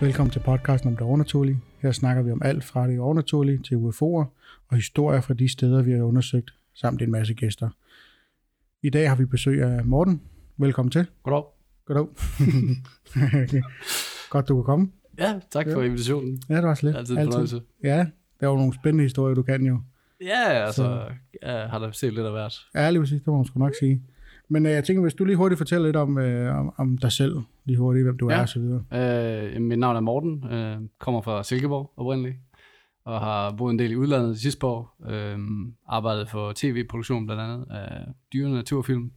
Velkommen til podcasten om det overnaturlige. Her snakker vi om alt fra det overnaturlige til UFO'er og historier fra de steder, vi har undersøgt, samt en masse gæster. I dag har vi besøg af Morten. Velkommen til. Goddag. Goddag. Godt, du kunne komme. Ja, tak for invitationen. Ja, det var slet. Altid en fornøjelse. Ja, der var nogle spændende historier, du kan jo. Ja, altså, jeg har da set lidt af hvert. Ja, lige præcis, det må man sgu nok sige. Men øh, jeg tænker, hvis du lige hurtigt fortæller lidt om, øh, om, om dig selv, lige hurtigt, hvem du ja. er og så videre. Øh, mit navn er Morten, øh, kommer fra Silkeborg oprindeligt, og har boet en del i udlandet de sidste par år. Øh, arbejdet for tv-produktion blandt andet af dyre naturfilm.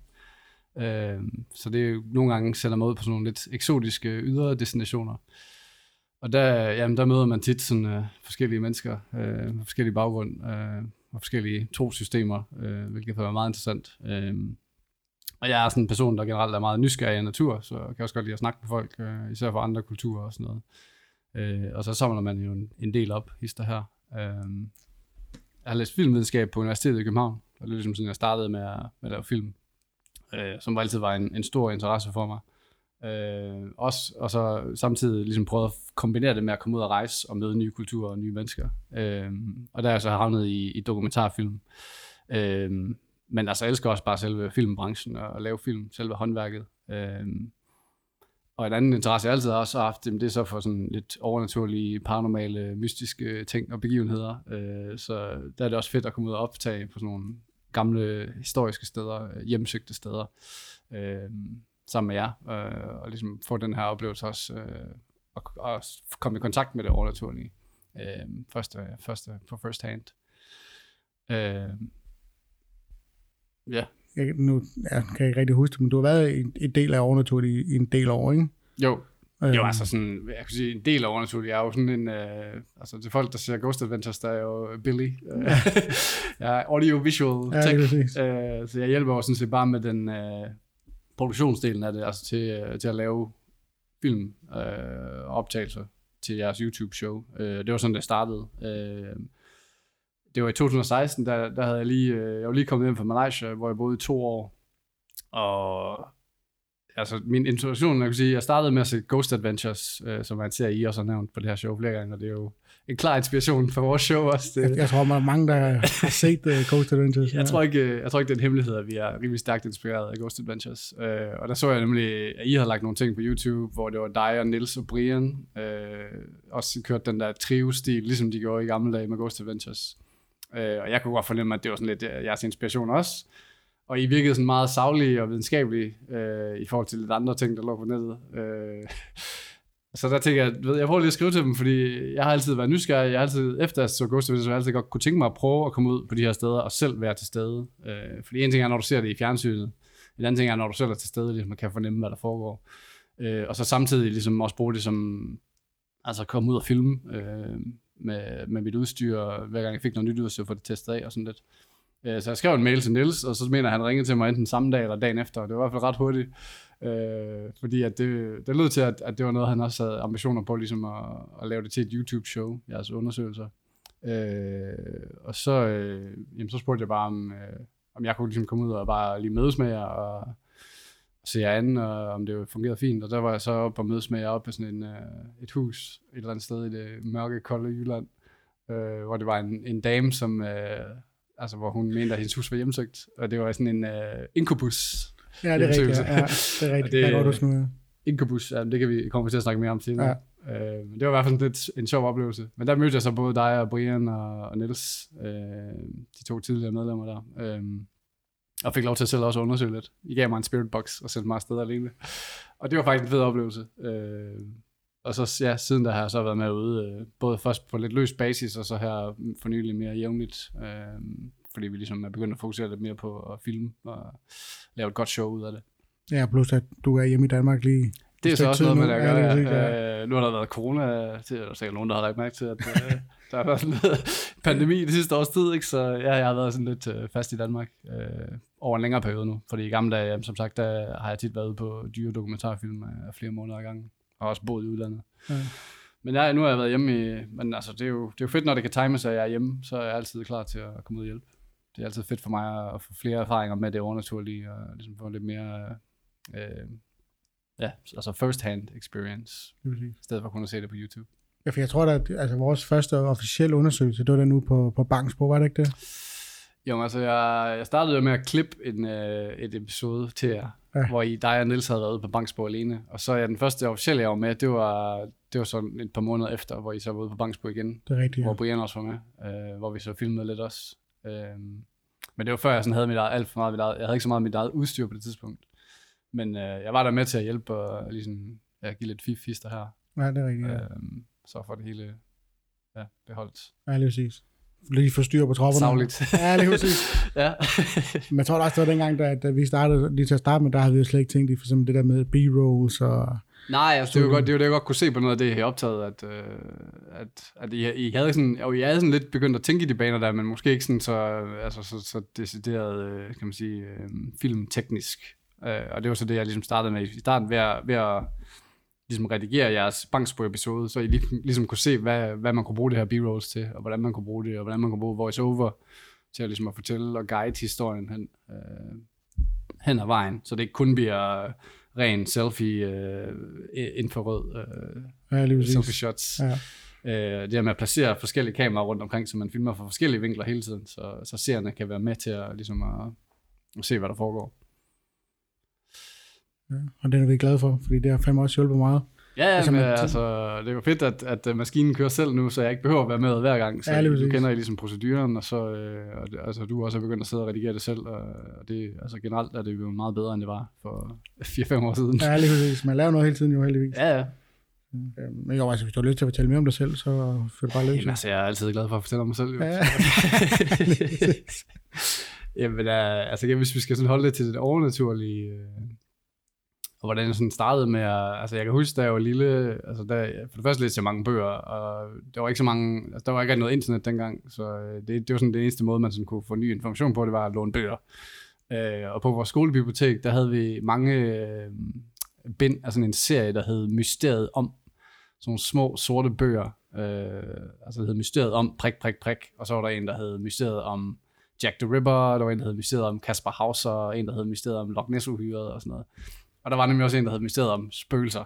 Øh, så det er jo nogle gange sender mig ud på sådan nogle lidt eksotiske ydre destinationer. Og der, jamen, der møder man tit sådan, øh, forskellige mennesker øh, med forskellige baggrund øh, og forskellige trosystemer, øh, hvilket kan være meget interessant. Øh, og jeg er sådan en person, der generelt er meget nysgerrig af natur, så jeg kan også godt lide at snakke med folk, øh, især fra andre kulturer og sådan noget. Øh, og så samler man jo en, en del op, hister her. Øh, jeg har læst filmvidenskab på Universitetet i København, og det er ligesom sådan, jeg startede med at, med at lave film, øh, som altid var en, en stor interesse for mig. Øh, også, og så samtidig ligesom prøvet at kombinere det med at komme ud og rejse og møde nye kulturer og nye mennesker. Øh, og der er jeg så havnet i, i dokumentarfilm. Øh, men altså, jeg elsker også bare selve filmbranchen og at lave film, selve håndværket. Øhm, og en anden interesse, jeg altid har også haft, det er så for sådan lidt overnaturlige, paranormale, mystiske ting og begivenheder. Øh, så der er det også fedt at komme ud og optage på sådan nogle gamle historiske steder, øh, hjemsøgte steder, øh, sammen med jer, øh, og ligesom få den her oplevelse også, øh, og, og komme i kontakt med det overnaturlige, øh, første, første, på first hand. Øh, Ja. Jeg, nu jeg kan jeg ikke rigtig huske det, men du har været en, en del af overnaturligt i, i en del år, ikke? Jo. Øh. Jo, altså sådan, jeg kan sige, en del af overnaturligt er jo sådan en, øh, altså til folk, der ser Ghost Adventures, der er jo Billy. Øh, jeg er audio-visual ja, tech, øh, så jeg hjælper jo sådan set bare med den øh, produktionsdelen af det, altså til, øh, til at lave film øh, og optagelser til jeres YouTube-show. Øh, det var sådan, det startede. Øh, det var i 2016, der, der havde jeg lige, øh, jeg var lige kommet hjem fra Malaysia, hvor jeg boede i to år. Og altså min introduktion, jeg kan sige, jeg startede med at se Ghost Adventures, øh, som man ser I også har nævnt på det her show flere gange, og det er jo en klar inspiration for vores show også. Det, jeg, jeg tror, man mange, der har set uh, Ghost Adventures. jeg, tror ikke, øh, jeg tror ikke, det er en hemmelighed, at vi er rimelig stærkt inspireret af Ghost Adventures. Uh, og der så jeg nemlig, at I havde lagt nogle ting på YouTube, hvor det var dig og Nils og Brian, uh, også kørt den der trio-stil, ligesom de gjorde i gamle dage med Ghost Adventures. Øh, og jeg kunne godt fornemme, at det var sådan lidt øh, jeres inspiration også. Og I virkede sådan meget savlige og videnskabelige øh, i forhold til lidt andre ting, der lå på nettet. Øh, så der tænker jeg, ved, jeg prøver lige at skrive til dem, fordi jeg har altid været nysgerrig. Jeg har altid, efter så Ghost så har jeg altid godt kunne tænke mig at prøve at komme ud på de her steder og selv være til stede. Øh, fordi en ting er, når du ser det i fjernsynet. En anden ting er, når du selv er til stede, ligesom man kan fornemme, hvad der foregår. Øh, og så samtidig ligesom også bruge det som, altså komme ud og filme. Øh, med, med mit udstyr, og hver gang jeg fik noget nyt udstyr, for det testet af og sådan lidt. Øh, så jeg skrev en mail til Nils, og så mener han ringede til mig enten samme dag eller dagen efter, det var i hvert fald ret hurtigt, øh, fordi at det, det lød til, at, at det var noget, han også havde ambitioner på, ligesom at, at lave det til et YouTube-show, jeres undersøgelser. Øh, og så, øh, jamen, så spurgte jeg bare, om, øh, om jeg kunne ligesom komme ud og bare lige mødes med jer, og se jer an, og om det fungerede fint. Og der var jeg så oppe og mødes med jer op på sådan en, uh, et hus et eller andet sted i det mørke, kolde Jylland, uh, hvor det var en, en dame, som, uh, altså, hvor hun mente, at hendes hus var hjemsøgt, og det var sådan en uh, inkubus. Ja, det er rigtigt. Ja, ja, det er rigtigt. det, er godt nu. Inkubus, ja, det kan vi komme til at snakke mere om senere. Ja. Uh, det var i hvert fald lidt en sjov oplevelse. Men der mødte jeg så både dig og Brian og, og Niels, uh, de to tidligere medlemmer der. Uh, og fik lov til at selv også undersøge lidt. I gav mig en spirit box og sendte mig afsted alene. Og det var faktisk en fed oplevelse. Øh, og så ja, siden der har jeg så været med ude, øh, både først på lidt løs basis, og så her for nylig mere jævnligt. Øh, fordi vi ligesom er begyndt at fokusere lidt mere på at filme og lave et godt show ud af det. Ja, plus at du er hjemme i Danmark lige det er så også noget det at gøre. Ja, det. Øh, nu har der været corona til, og der er sikkert nogen, der har lagt mærke til, at øh, der har været noget pandemi det sidste års tid, ikke? så ja, jeg har været sådan lidt øh, fast i Danmark øh, over en længere periode nu. Fordi i gamle dage, jamen, som sagt, der har jeg tit været på dyre dokumentarfilm af flere måneder i gang, og også boet i udlandet. Ja. Men ja, nu har jeg været hjemme i, men altså, det er, jo, det er jo fedt, når det kan times, at jeg er hjemme, så er jeg altid klar til at komme ud og hjælpe. Det er altid fedt for mig at få flere erfaringer med det overnaturlige, og ligesom få lidt mere øh, ja, altså first hand experience, i stedet for kun at se det på YouTube. Ja, for jeg tror, at altså, vores første officielle undersøgelse, det var den ude på, på Bangsbo, var det ikke det? Jo, altså jeg, jeg startede jo med at klippe en, øh, et episode til jer, Ja. hvor I, dig og Niels havde været ude på Bangsborg alene. Og så ja, den første officielle, jeg var med, det var, det var sådan et par måneder efter, hvor I så var ude på Bangsborg igen, Det er rigtigt, ja. hvor Brian også var med, øh, hvor vi så filmede lidt også. Øh, men det var før, jeg sådan havde mit eget, alt for meget mit eget, jeg havde ikke så meget mit eget udstyr på det tidspunkt. Men øh, jeg var der med til at hjælpe og ligesom, ja, give lidt fif-fister her, Ja, det er rigtigt, ja. øh, så for det hele ja, beholdt Ja, lige præcis. Lige få styr på tropperne. savligt. Ja, lige præcis. ja. Men jeg tror også, det var dengang, da, da vi startede, lige til at starte med, der havde vi jo slet ikke tænkt i for eksempel det der med B-rolls og... Nej, altså, det var godt, det var det, jeg godt kunne se på noget af det, havde optaget, at, øh, at, at I, I, havde sådan, jo, I havde sådan lidt begyndt at tænke i de baner der, men måske ikke sådan så, altså, så, så decideret, øh, kan man sige, øh, filmteknisk. Øh, og det var så det, jeg ligesom startede med i starten, ved at, ved at ligesom redigere jeres Bangsbo-episode, så I ligesom, kunne se, hvad, hvad man kunne bruge det her B-rolls til, og hvordan man kunne bruge det, og hvordan man kunne bruge voice-over til at, ligesom at fortælle og guide historien hen, øh, hen ad vejen, så det ikke kun bliver ren selfie øh, infrarød øh, Ja, lige selfie shots. Ja. Øh, det her med at placere forskellige kameraer rundt omkring, så man filmer fra forskellige vinkler hele tiden, så, så seerne kan være med til at, ligesom at, at se, hvad der foregår. Ja. Og den er vi glade for, fordi det har fandme også hjulpet meget. Ja, ja Altså, men, man- altså, det er jo fedt, at, at øh, maskinen kører selv nu, så jeg ikke behøver at være med hver gang. Så Ja, du præcis. kender I ligesom proceduren, og så øh, og altså, du også er begyndt at sidde og redigere det selv, og, det, altså, generelt er det jo meget bedre, end det var for 4-5 år siden. Ja, lige præcis. Man laver noget hele tiden jo heldigvis. ja. ja. Men jo, altså, hvis du har lyst til at fortælle mere om dig selv, så det bare løs. Jamen, altså, jeg er altid glad for at fortælle om mig selv. Jo. Ja. Jamen, uh, altså, hvis vi skal sådan holde det til det overnaturlige, og hvordan jeg sådan startede med at, altså jeg kan huske, da jeg var lille, altså der, for det første læste jeg mange bøger, og der var ikke så mange, altså der var ikke noget internet dengang, så øh, det, det var sådan den eneste måde, man sådan kunne få ny information på, det var at låne bøger. Øh, og på vores skolebibliotek, der havde vi mange øh, bind af sådan en serie, der hed Mysteriet om, sådan nogle små sorte bøger, øh, altså det hed Mysteriet om, prik, prik, prik, og så var der en, der hed Mysteriet om Jack the Ripper, der var en, der hed Mysteriet om Kasper Hauser, og en, der hed Mysteriet om Loch Ness-uhyret og sådan noget. Og der var nemlig også en, der hed Mysteriet om Spøgelser.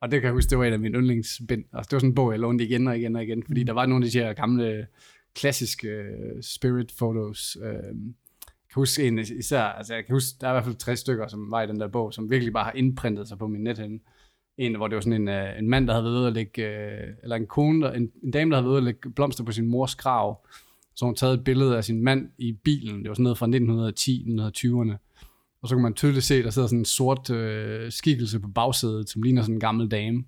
Og det kan jeg huske, det var en af mine yndlingsbind. Altså, det var sådan en bog, jeg lånte igen og igen og igen, fordi der var nogle af de her gamle, klassiske øh, spirit photos. Øh, jeg kan huske en især, altså jeg kan huske, der er i hvert fald tre stykker, som var i den der bog, som virkelig bare har indprintet sig på min nethænde. En, hvor det var sådan en, øh, en mand, der havde været ude at lægge, øh, eller en kone, der, en, en dame, der havde været ude at lægge blomster på sin mors grav. Så hun taget et billede af sin mand i bilen. Det var sådan noget fra 1910-1920'erne. Og så kan man tydeligt se, der sidder sådan en sort øh, skikkelse på bagsædet, som ligner sådan en gammel dame.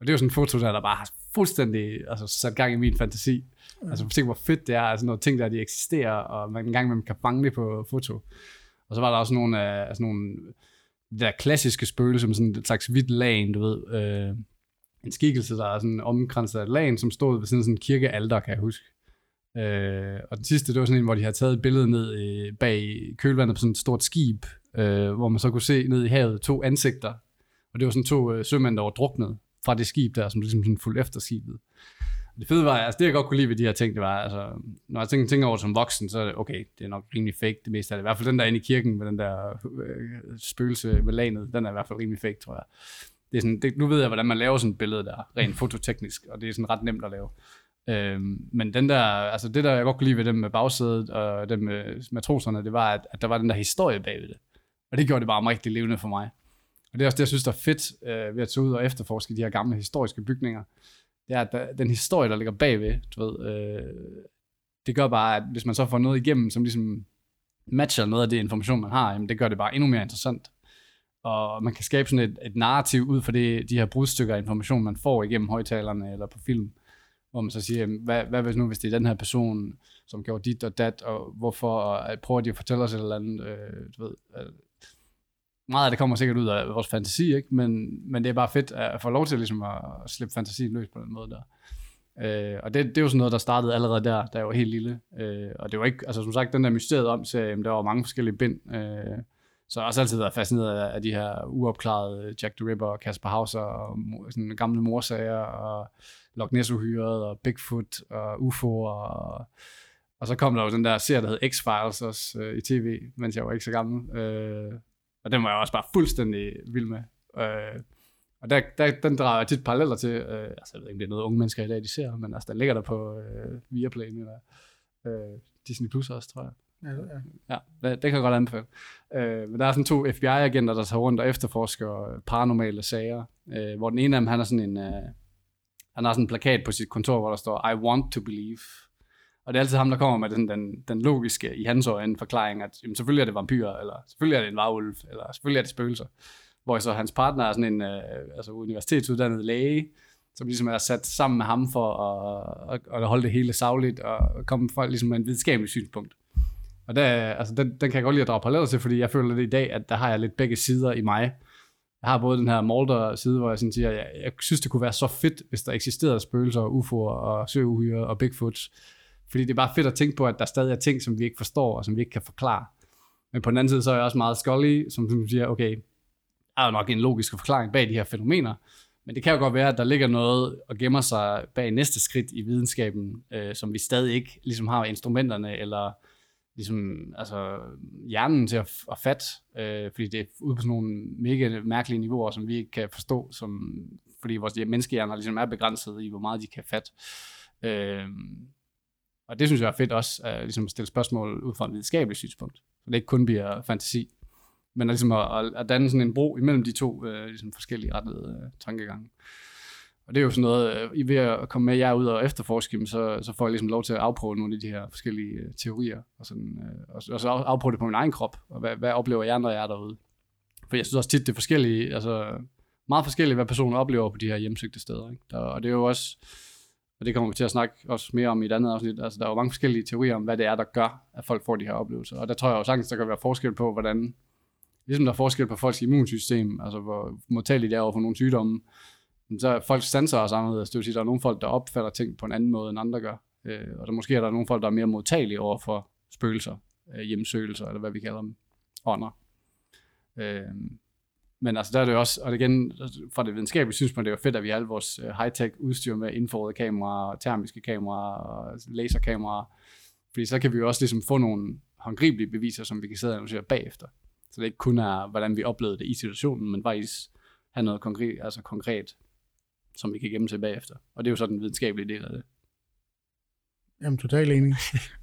Og det er jo sådan en foto, der, der bare har fuldstændig altså, sat gang i min fantasi. Mm. Altså tænk, hvor fedt det er, altså noget ting, der de eksisterer, og man engang man kan fange det på foto. Og så var der også nogle af altså nogle, de der klassiske spøgelser, som sådan et slags hvidt lagen, du ved. Øh, en skikkelse, der er sådan omkranset af et lagen, som stod ved sådan en kirkealter, kan jeg huske. Øh, og den sidste, det var sådan en, hvor de havde taget et billede ned i, bag kølvandet på sådan et stort skib, øh, hvor man så kunne se ned i havet to ansigter. Og det var sådan to øh, sømænd, der var druknet fra det skib der, som ligesom sådan fulgte efter skibet. Og det fede var, altså det jeg godt kunne lide ved de her ting, det var, altså, når jeg tænker, tænker over som voksen, så er det, okay, det er nok rimelig fake, det meste af det. I hvert fald den der inde i kirken med den der øh, spøgelse med lanet, den er i hvert fald rimelig fake, tror jeg. Det er sådan, det, nu ved jeg, hvordan man laver sådan et billede der, rent fototeknisk, og det er sådan ret nemt at lave. Øhm, men den der, altså det der jeg godt kunne lide ved dem med bagsædet og dem med matroserne, det var, at, at der var den der historie bagved det. Og det gjorde det bare rigtig levende for mig. Og det er også det, jeg synes, der er fedt øh, ved at tage ud og efterforske de her gamle historiske bygninger. Det er, at der, den historie, der ligger bagved, du ved, øh, det gør bare, at hvis man så får noget igennem, som ligesom matcher noget af det information, man har, jamen det gør det bare endnu mere interessant. Og man kan skabe sådan et, et narrativ ud for det, de her brudstykker af information, man får igennem højtalerne eller på film hvor man så siger, jamen, hvad, hvad hvis nu, hvis det er den her person, som gjorde dit og dat, og hvorfor, og at prøver de at fortælle os et eller andet, øh, du ved, øh, meget af det kommer sikkert ud af vores fantasi, ikke? Men, men det er bare fedt at få lov til ligesom at slippe fantasien løs på den måde der. Øh, og det, det er jo sådan noget, der startede allerede der, da jeg var helt lille. Øh, og det var ikke, altså som sagt, den der mysteriet om, serien, der var mange forskellige bind. Øh, så jeg har også altid været fascineret af, af de her uopklarede Jack the Ripper og Kasper Hauser og sådan gamle morsager og Loch Ness-uhyret og Bigfoot og UFO og, og så kom der jo den der serie, der hed X-Files også øh, i tv, mens jeg var ikke så gammel. Øh, og den var jeg også bare fuldstændig vild med. Øh, og der, der, den drager jeg tit paralleller til, øh, altså jeg ved ikke, om det er noget unge mennesker i dag, de ser, men altså den ligger der på øh, Viaplay eller øh, Disney Plus også, tror jeg. Ja, ja. Ja, det, det kan jeg godt anbefale. Øh, men der er sådan to FBI-agenter, der tager rundt og efterforsker paranormale sager, øh, hvor den ene af dem, han er sådan en, øh, han har sådan en plakat på sit kontor, hvor der står, I want to believe. Og det er altid ham, der kommer med den, den, den logiske, i hans øjne, forklaring, at jamen, selvfølgelig er det vampyrer, eller selvfølgelig er det en varulv, eller selvfølgelig er det spøgelser. Hvor så hans partner er sådan en øh, altså universitetsuddannet læge, som ligesom er sat sammen med ham for at, at, at holde det hele savligt, og komme for ligesom med en videnskabelig synspunkt. Og der, altså, den, den kan jeg godt lide at drage paralleller til, fordi jeg føler lidt i dag, at der har jeg lidt begge sider i mig. Jeg har både den her Molder side, hvor jeg sådan siger, at jeg, jeg synes, det kunne være så fedt, hvis der eksisterede spøgelser, UFO'er og søuhyre og Bigfoots. Fordi det er bare fedt at tænke på, at der stadig er ting, som vi ikke forstår, og som vi ikke kan forklare. Men på den anden side, så er jeg også meget skoldig, som, som siger, okay, der er jo nok en logisk forklaring bag de her fænomener, men det kan jo godt være, at der ligger noget og gemmer sig bag næste skridt i videnskaben, øh, som vi stadig ikke ligesom har instrumenterne eller ligesom, altså, hjernen til at, at fatte, øh, fordi det er ude på sådan nogle mega mærkelige niveauer, som vi ikke kan forstå, som, fordi vores menneskehjerner ligesom er begrænset i, hvor meget de kan fatte. Øh, og det synes jeg er fedt også, at, øh, ligesom at stille spørgsmål ud fra en videnskabelig synspunkt, så det ikke kun bliver fantasi, men at, ligesom at, at danne sådan en bro imellem de to øh, ligesom forskellige rettede øh, tankegange. Og det er jo sådan noget, øh, I ved at komme med jer ud og efterforske dem, så, så får jeg ligesom lov til at afprøve nogle af de her forskellige øh, teorier, og, sådan, øh, og, og så afprøve det på min egen krop, og hvad, hvad oplever jeg, når jeg er derude. For jeg synes også tit, det er forskellige, altså meget forskelligt, hvad personer oplever på de her hjemsøgte steder. Ikke? Der, og det er jo også, og det kommer vi til at snakke også mere om i et andet afsnit, altså der er jo mange forskellige teorier om, hvad det er, der gør, at folk får de her oplevelser. Og der tror jeg jo sagtens, der kan være forskel på, hvordan, ligesom der er forskel på folks immunsystem, altså hvor modtageligt det er over for nogle sygdomme, så er folks sanser også anderledes. Det vil sige, der er nogle folk, der opfatter ting på en anden måde, end andre gør. Øh, og der måske er der nogle folk, der er mere modtagelige over for spøgelser, øh, hjemsøgelser, eller hvad vi kalder dem, ånder. Øh, men altså der er det jo også, og igen, fra det videnskabelige synspunkt, det er jo fedt, at vi har alle vores øh, high-tech udstyr med indforrede kameraer, termiske kameraer og laserkameraer, fordi så kan vi jo også ligesom få nogle håndgribelige beviser, som vi kan sidde og analysere bagefter. Så det ikke kun er, hvordan vi oplevede det i situationen, men faktisk have noget konkret, altså konkret som vi kan gemme til bagefter. Og det er jo så den videnskabelige del af det. Jamen, totalt enig.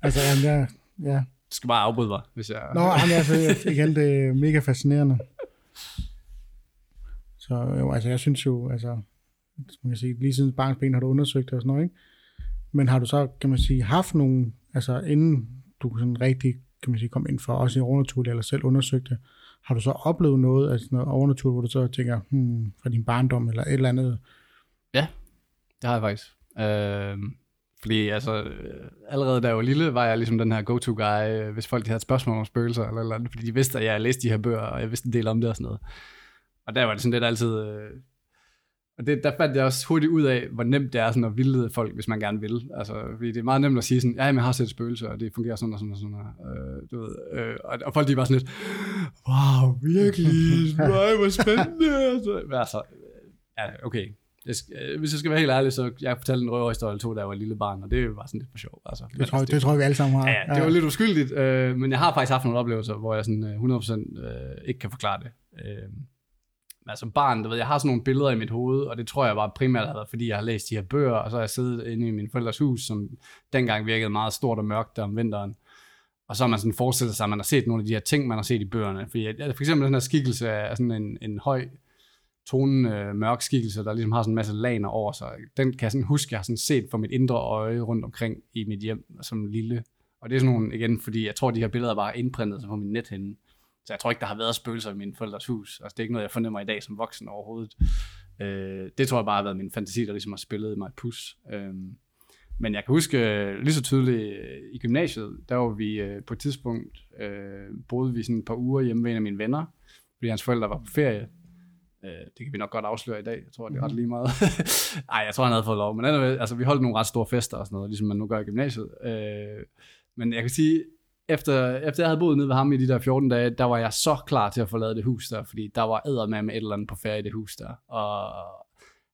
altså, jamen, jeg, ja. Du skal bare afbryde mig, hvis jeg... Nå, jamen, altså, igen, det er mega fascinerende. Så jo, altså, jeg synes jo, altså, man kan sige, lige siden barnsben har du undersøgt det og sådan noget, ikke? Men har du så, kan man sige, haft nogen, altså inden du sådan rigtig, kan man sige, kom ind for os i overnaturligt, eller selv undersøgte, har du så oplevet noget, altså noget overnaturligt, hvor du så tænker, hmm, fra din barndom, eller et eller andet, Ja, det har jeg faktisk. Øh, fordi altså, øh, allerede da jeg var lille, var jeg ligesom den her go-to-guy, øh, hvis folk havde et spørgsmål om spøgelser eller, eller andet, fordi de vidste, at jeg læste de her bøger, og jeg vidste en del om det og sådan noget. Og der var det sådan lidt altid... Øh, og det, der fandt jeg også hurtigt ud af, hvor nemt det er sådan at vildlede folk, hvis man gerne vil. Altså, fordi det er meget nemt at sige sådan, ja, jeg har set spøgelser, og det fungerer sådan og sådan og sådan. Øh, du ved, øh, og, og folk de var sådan lidt, wow, virkelig, nej, hvor spændende. altså, altså, ja, okay, det, øh, hvis jeg skal være helt ærlig, så jeg fortalte en røverhistorie to, da jeg var lille barn, og det var sådan lidt for sjov. Altså, det, tror, det, det tror jeg, vi alle sammen har. Ja, det var lidt uskyldigt, øh, men jeg har faktisk haft nogle oplevelser, hvor jeg sådan 100% øh, øh, ikke kan forklare det. Øh, men som barn, du ved, jeg har sådan nogle billeder i mit hoved, og det tror jeg bare primært har været, fordi jeg har læst de her bøger, og så har jeg siddet inde i min forældres hus, som dengang virkede meget stort og mørkt om vinteren. Og så har man sådan forestillet sig, at man har set nogle af de her ting, man har set i bøgerne. Fordi for eksempel den her skikkelse af sådan en, en høj tonen øh, mørk skikkelse, der ligesom har sådan en masse laner over sig. Den kan jeg sådan huske, jeg har sådan set for mit indre øje rundt omkring i mit hjem som lille. Og det er sådan nogle, igen, fordi jeg tror, de her billeder bare er indprintet sig på min nethænde. Så jeg tror ikke, der har været spøgelser i min forældres hus. Altså, det er ikke noget, jeg fornemmer i dag som voksen overhovedet. Øh, det tror jeg bare har været min fantasi, der ligesom har spillet mig et pus. Øh, men jeg kan huske øh, lige så tydeligt øh, i gymnasiet, der var vi øh, på et tidspunkt, øh, boede vi sådan et par uger hjemme ved en af mine venner, fordi hans forældre var på ferie, Øh, det kan vi nok godt afsløre i dag. Jeg tror, det er ret mhm. lige meget. Ej, jeg tror, han havde fået lov. Men altså, vi holdt nogle ret store fester og sådan noget, ligesom man nu gør i gymnasiet. Øh, men jeg kan sige, efter, efter jeg havde boet nede ved ham i de der 14 dage, der var jeg så klar til at forlade det hus der, fordi der var æder med et eller andet på ferie i det hus der. Og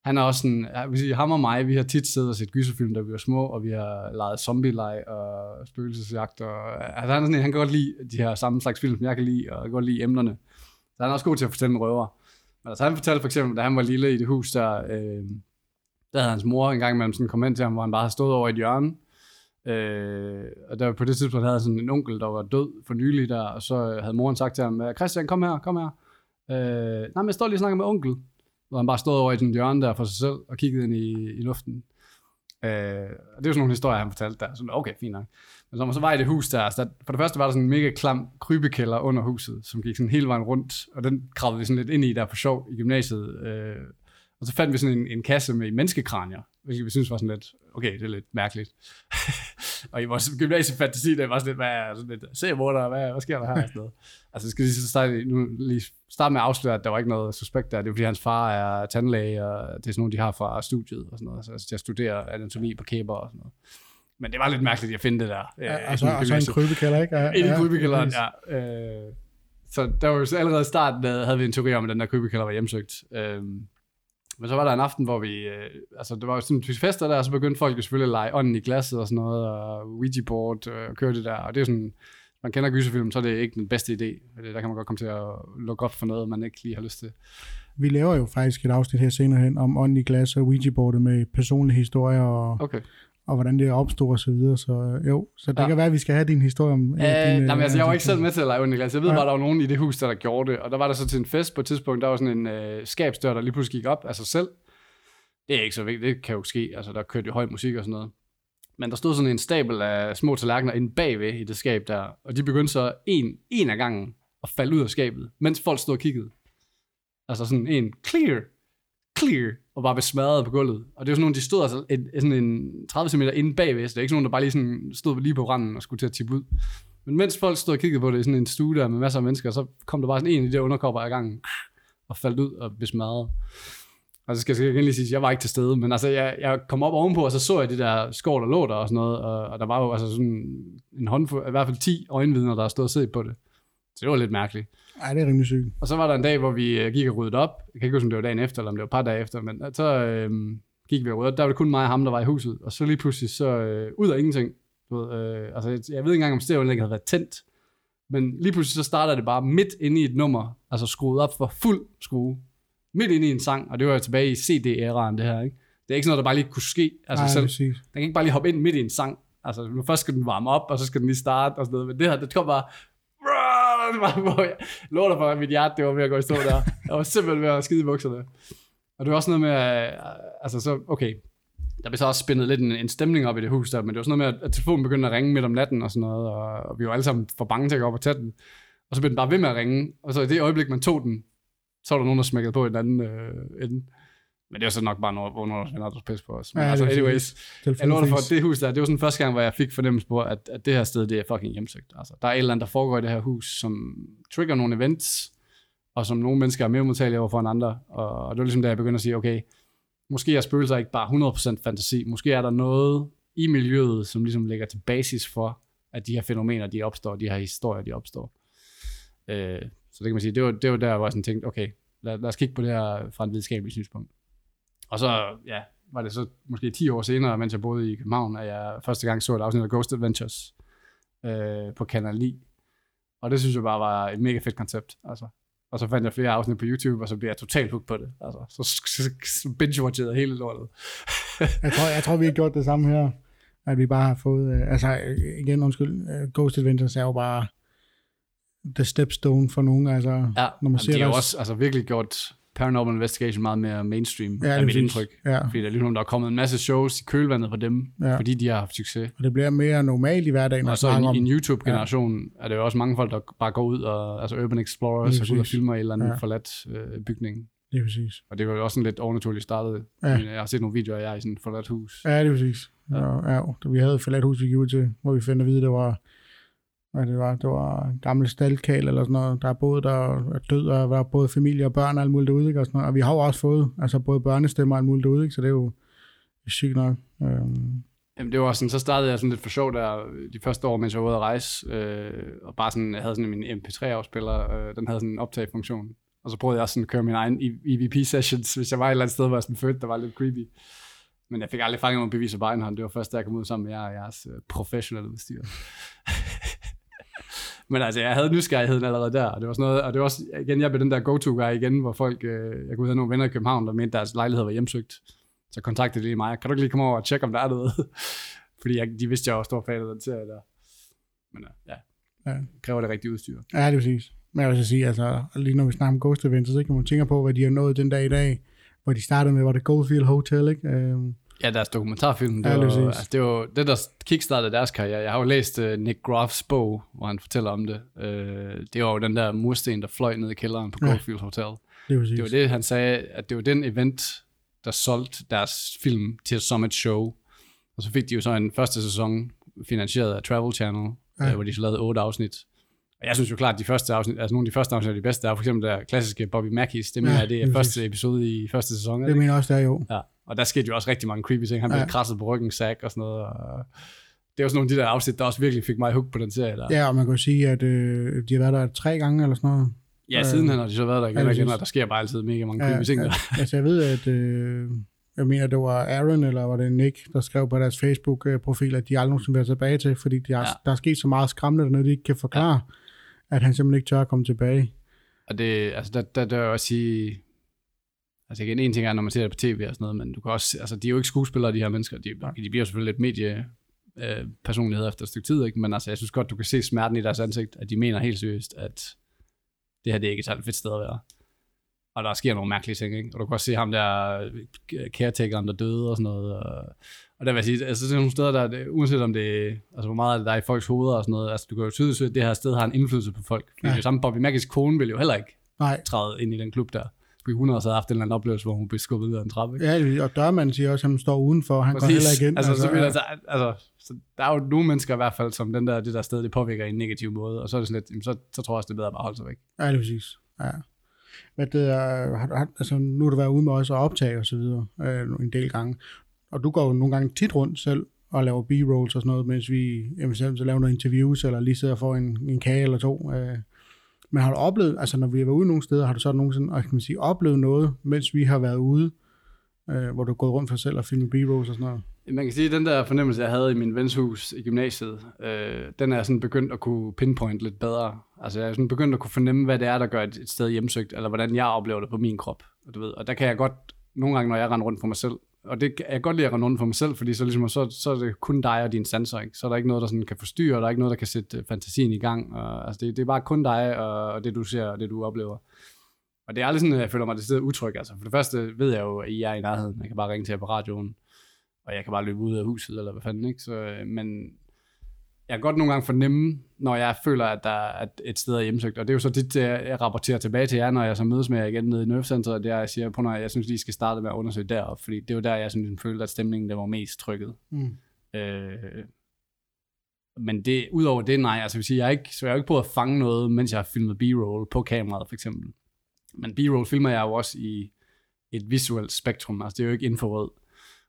han er også sådan, jeg vil sige, ham og mig, vi har tit siddet og set gyserfilm, da vi var små, og vi har leget zombie og spøgelsesjagt, og altså, han, er sådan, han kan godt lide de her samme slags film, som jeg kan lide, og kan godt lide emnerne. Så han er også god til at fortælle en røver. Men altså, han fortalte for eksempel, da han var lille i det hus der, øh, der havde hans mor engang imellem sådan kom ind til ham, hvor han bare havde stået over i et hjørne. Øh, og der på det tidspunkt havde sådan en onkel, der var død for nylig der, og så øh, havde moren sagt til ham, øh, Christian, kom her, kom her. Øh, nej, men jeg står lige og snakker med onkel. Og han bare stod over i den hjørne der for sig selv og kiggede ind i, i luften. Øh, og det er jo sådan nogle historier, han fortalte der. Sådan, okay, fint nok. Men så, så var i det hus der, så der, for det første var der sådan en mega klam krybekælder under huset, som gik sådan hele vejen rundt, og den kravlede vi sådan lidt ind i der på sjov i gymnasiet. Øh, og så fandt vi sådan en, en kasse med menneskekranier, hvilket vi synes var sådan lidt, okay, det er lidt mærkeligt. og i vores gymnasiefantasi, det var sådan lidt, hvad er sådan lidt, se hvor der, hvad, hvad sker der her? Sådan noget. Altså, skal lige starte, nu lige starte med at afsløre, at der var ikke noget suspekt der. Det er fordi, hans far er tandlæge, og det er sådan nogle, de har fra studiet og sådan noget. Så altså, jeg studerer anatomi på kæber og sådan noget. Men det var lidt mærkeligt at finde det der. Ja, øh, altså, og så en krybekælder, ikke? Ja, en krybekælderen, ja. Øh, så der var jo allerede i starten, der havde vi en teori om, at den der krybekælder var hjemsøgt. Øh, men så var der en aften, hvor vi, øh, altså det var jo sådan en fester der, og så begyndte folk jo selvfølgelig at lege ånden i glasset og sådan noget, og Ouija board øh, og køre det der, og det er sådan, man kender gyserfilm, så er det ikke den bedste idé. Der kan man godt komme til at lukke op for noget, man ikke lige har lyst til. Vi laver jo faktisk et afsnit her senere hen om ånden i glas og Ouija boardet med personlige historier og, okay og hvordan det opstod og så videre. Så øh, jo, så det ja. kan være, at vi skal have din historie om... Øh, din, nej, men altså, jeg var ikke selv med til at lege Niklas. Jeg ved ja. bare, der var nogen i det hus, der, der gjorde det. Og der var der så til en fest på et tidspunkt, der var sådan en øh, skabsdør, der lige pludselig gik op af sig selv. Det er ikke så vigtigt, det kan jo ske. Altså, der kørte jo høj musik og sådan noget. Men der stod sådan en stabel af små tallerkener inde bagved i det skab der, og de begyndte så en, en af gangen at falde ud af skabet, mens folk stod og kiggede. Altså sådan en clear, clear, og bare blev smadret på gulvet. Og det var sådan nogle, de stod altså en, sådan en 30 cm inde bagved, så det er ikke sådan nogen, der bare lige sådan stod lige på randen og skulle til at tippe ud. Men mens folk stod og kiggede på det i sådan en stue der med masser af mennesker, så kom der bare sådan en i de der underkopper af gangen, og faldt ud og blev smadret. Og så skal jeg igen lige sige, at jeg var ikke til stede, men altså, jeg, jeg kom op ovenpå, og så så jeg de der skår, der lå der og sådan noget, og, og der var jo altså sådan en håndfuld, i hvert fald 10 øjenvidner, der stod og set på det. Så det var lidt mærkeligt. Nej, det er rimelig sygt. Og så var der en dag, hvor vi øh, gik og ryddede op. Jeg kan ikke huske, om det var dagen efter, eller om det var et par dage efter, men så øhm, gik vi og ryddede Der var det kun mig og ham, der var i huset. Og så lige pludselig, så øh, ud af ingenting. Du ved, øh, altså, jeg, jeg ved ikke engang, om stereoanlægget havde været tændt. Men lige pludselig så starter det bare midt inde i et nummer, altså skruet op for fuld skrue midt ind i en sang, og det var jo tilbage i CD-æraen det her, ikke? Det er ikke sådan noget, der bare lige kunne ske altså Nej, selv. Den kan ikke bare lige hoppe ind midt i en sang. Altså, først skal den varme op, og så skal den lige starte og sådan noget. Men det her, det kom bare... Det var, hvor jeg lå der for, at mit hjerte det var ved at gå i stå der. Jeg var simpelthen ved at skide i bukserne. Og det var også noget med, øh, altså så, okay, der blev så også spændet lidt en, en stemning op i det hus der, men det var sådan noget med, at telefonen begyndte at ringe midt om natten og sådan noget, og, og vi var alle sammen for bange til at gå op og tage den. Og så blev den bare ved med at ringe, og så i det øjeblik, man tog den, så var der nogen, der smækkede på i den anden øh, ende. Men det var så nok bare noget, hvor der pisse på os. Men ja, altså, anyways, jeg lover for, det hus der, det var sådan første gang, hvor jeg fik fornemmelse på, at, at det her sted, det er fucking hjemsøgt. Altså, der er et eller andet, der foregår i det her hus, som trigger nogle events, og som nogle mennesker er mere modtagelige over for end andre. Og, og det var ligesom, da jeg begyndte at sige, okay, måske er spøgelser ikke bare 100% fantasi. Måske er der noget i miljøet, som ligesom ligger til basis for, at de her fænomener, de opstår, de her historier, de opstår. Øh, så det kan man sige, det var, det var der, hvor jeg sådan tænkte, okay, lad, lad os kigge på det her fra en videnskabelig synspunkt. Og så, ja, var det så måske 10 år senere, mens jeg boede i København, at jeg første gang så et afsnit af Ghost Adventures øh, på Kanal 9. Og det synes jeg bare var et mega fedt koncept. Altså. Og så fandt jeg flere afsnit på YouTube, og så blev jeg totalt hooked på det. Altså, så, så, så binge-watchede hele lortet. jeg, tror, jeg tror, vi har gjort det samme her. At vi bare har fået, øh, altså igen undskyld, øh, Ghost Adventures er jo bare the stepstone for nogen, altså, ja, når man ser de har også altså, virkelig gjort Paranormal Investigation meget mere mainstream, ja, er mit indtryk. Ja. Fordi der er ligesom, der er kommet en masse shows i kølvandet på dem, ja. fordi de har haft succes. Og det bliver mere normalt i hverdagen. Og så i, en YouTube-generation ja. er det jo også mange folk, der bare går ud og, altså Urban Explorers, og går ud og filmer en eller anden ja. forladt øh, bygning. Det er præcis. Og det var jo også sådan lidt overnaturligt startet. Ja. Jeg har set nogle videoer af jer i sådan et forladt hus. Ja, det er præcis. Ja. Ja, vi havde et forladt hus, vi gik til, hvor vi fandt at vide, det var hvad det var, det var en gammel staldkal eller sådan noget, der er både der er død, og der var både familie og børn og alt muligt derude, ikke? Og, sådan noget. og vi har jo også fået altså både børnestemmer og alt muligt derude, ikke? så det er jo sygt nok. Øhm. Jamen det var sådan, så startede jeg sådan lidt for sjov der øh, de første år, mens jeg var ude at rejse, øh, og bare sådan, jeg havde sådan min MP3-afspiller, øh, den havde sådan en optagefunktion, og så prøvede jeg også sådan at køre min egen EVP-sessions, hvis jeg var et eller andet sted, hvor jeg sådan følte, der var lidt creepy. Men jeg fik aldrig fanget nogen beviser på egen hånd. Det var først, da jeg kom ud sammen med jer og jeres øh, professionelle udstyr. Men altså, jeg havde nysgerrigheden allerede der, og det var sådan noget, og det var også, igen, jeg blev den der go-to-guy igen, hvor folk, øh, jeg kunne have nogle venner i København, der mente, deres lejlighed var hjemsøgt. Så kontaktede de lige mig, kan du ikke lige komme over og tjekke, om der er noget? Fordi jeg, de vidste, jeg var stor fan af den serie der. Men øh, ja, Ja. kræver det rigtige udstyr. Ja, det er præcis. Men jeg vil så sige, altså, lige når vi snakker om Ghost Events, så kan man tænke på, hvad de har nået den dag i dag, hvor de startede med, var det Goldfield Hotel, ikke? Øhm, Ja, deres dokumentarfilm, det, Ja, ja, var, altså, det var det, der kickstartede deres karriere. Jeg har jo læst uh, Nick Groffs bog, hvor han fortæller om det. Uh, det var jo den der mursten, der fløj ned i kælderen på Ja. Goldfield Hotel. det. Det var det, han sagde, at det var den event, der solgte deres film til som et show. Og så fik de jo så en første sæson finansieret af Travel Channel, Ja. ja. hvor de så lavede otte afsnit. Og jeg synes jo klart, at de første afsnit, altså nogle af de første afsnit er de bedste. Der er for eksempel der klassiske Bobby Mackey's, det mener Ja, jeg, det er lige første episode i første sæson. Det det mener jeg også, der er jo. Ja, og der skete jo også rigtig mange creepy ting. Han blev Ja. krasset på ryggen, sack og sådan noget. Og det var sådan nogle af de der afsnit, der også virkelig fik mig hooked på den serie der. Ja, og man kan jo sige, at øh, de har været der tre gange eller sådan noget. ja sidenhen har de så været der igen Ja, og igen, og der sker bare altid mega mange Ja, creepy ting ja. der. Altså, jeg ved, at øh, jeg mener, det var Aaron, eller var det Nick, der skrev på deres Facebook-profil, at de aldrig nogensinde vil tilbage til, fordi de har. Ja. der er sket så meget skræmmende dernede, de ikke kan forklare, ja. at han simpelthen ikke tør at komme tilbage. Og det, altså der, der, der vil jeg også sige, altså igen, en ting er, når man ser det på tv og sådan noget, men du kan også, altså de er jo ikke skuespillere, de her mennesker, de, de bliver selvfølgelig lidt medie øh, personligheder efter et stykke tid, ikke? men altså jeg synes godt, du kan se smerten i deres ansigt, at de mener helt seriøst, at det her det er ikke et særligt fedt sted at være. Og der sker nogle mærkelige ting, ikke? Og du kan også se ham der øh, caretakeren, der døde og sådan noget. Og, og der vil jeg sige, altså det er nogle steder, der, uanset om det, altså hvor meget der er i folks hoveder og sådan noget, altså du kan jo tydeligt se, at det her sted har en indflydelse på folk. Fordi Ja. samme Bobby Mackey's kone ville jo heller ikke Nej, træde ind i den klub der. Fordi hun har så haft en eller anden oplevelse, hvor hun blev skubbet ud af en trappe. Ikke? ja, og dørmanden siger også, at han står udenfor, han går heller ikke ind. Altså, altså, så, ja. altså, altså, så der er jo nogle mennesker i hvert fald, som den der, det der sted, det påvirker i en negativ måde, og så er det sådan lidt, jamen, så, så tror jeg også, det er bedre at bare holde sig væk. Ja, det er præcis. Ja. Hvad det er, har, altså, nu har du været ude med os og optage og så videre øh, en del gange. Og du går jo nogle gange tit rundt selv og laver b-rolls og sådan noget, mens vi eventuelt så laver nogle interviews, eller lige sidder og får en, en kage eller to. Øh. Men har du oplevet, altså når vi har været ude nogle steder, har du så nogensinde kan man sige, oplevet noget, mens vi har været ude, øh, hvor du har gået rundt for selv og filmet b-rolls og sådan noget? Man kan sige, at den der fornemmelse, jeg havde i min vens hus i gymnasiet, øh, den er sådan begyndt at kunne pinpoint lidt bedre. Altså jeg er sådan begyndt at kunne fornemme, hvad det er, der gør et, et sted hjemsøgt, eller hvordan jeg oplever det på min krop. Og, du ved, og der kan jeg godt, nogle gange, når jeg render rundt for mig selv, og det er jeg kan godt lide at rende rundt for mig selv, fordi så, ligesom, så, så er det kun dig og dine sanser, ikke? Så er der ikke noget, der sådan kan forstyrre, der er ikke noget, der kan sætte øh, fantasien i gang. Og, altså det, det er bare kun dig og, og det, du ser og det, du oplever. Og det er aldrig sådan, at jeg føler mig det sted utryg. Altså, for det første ved jeg jo, at I er i nærheden. Jeg kan bare ringe til jer på radioen, og jeg kan bare løbe ud af huset, eller hvad fanden, ikke? Så, øh, men jeg kan godt nogle gange fornemme, når jeg føler, at der er et sted er hjemsøgt. Og det er jo så det, jeg jeg rapporterer tilbage til jer, når jeg så mødes med jer igen nede i Nerve Center, det er, at jeg siger, på når jeg synes, lige skal starte med at undersøge derop, fordi det er jo der, jeg sådan, ligesom følte, at stemningen der var mest trykket. Mm. Øh, men det, udover det, nej, altså jeg vil sige, jeg er ikke, så jeg har ikke prøvet at fange noget, mens jeg har filmet B-roll på kameraet, for eksempel. Men B-roll filmer jeg jo også i et visuelt spektrum, altså det er jo ikke infrarød.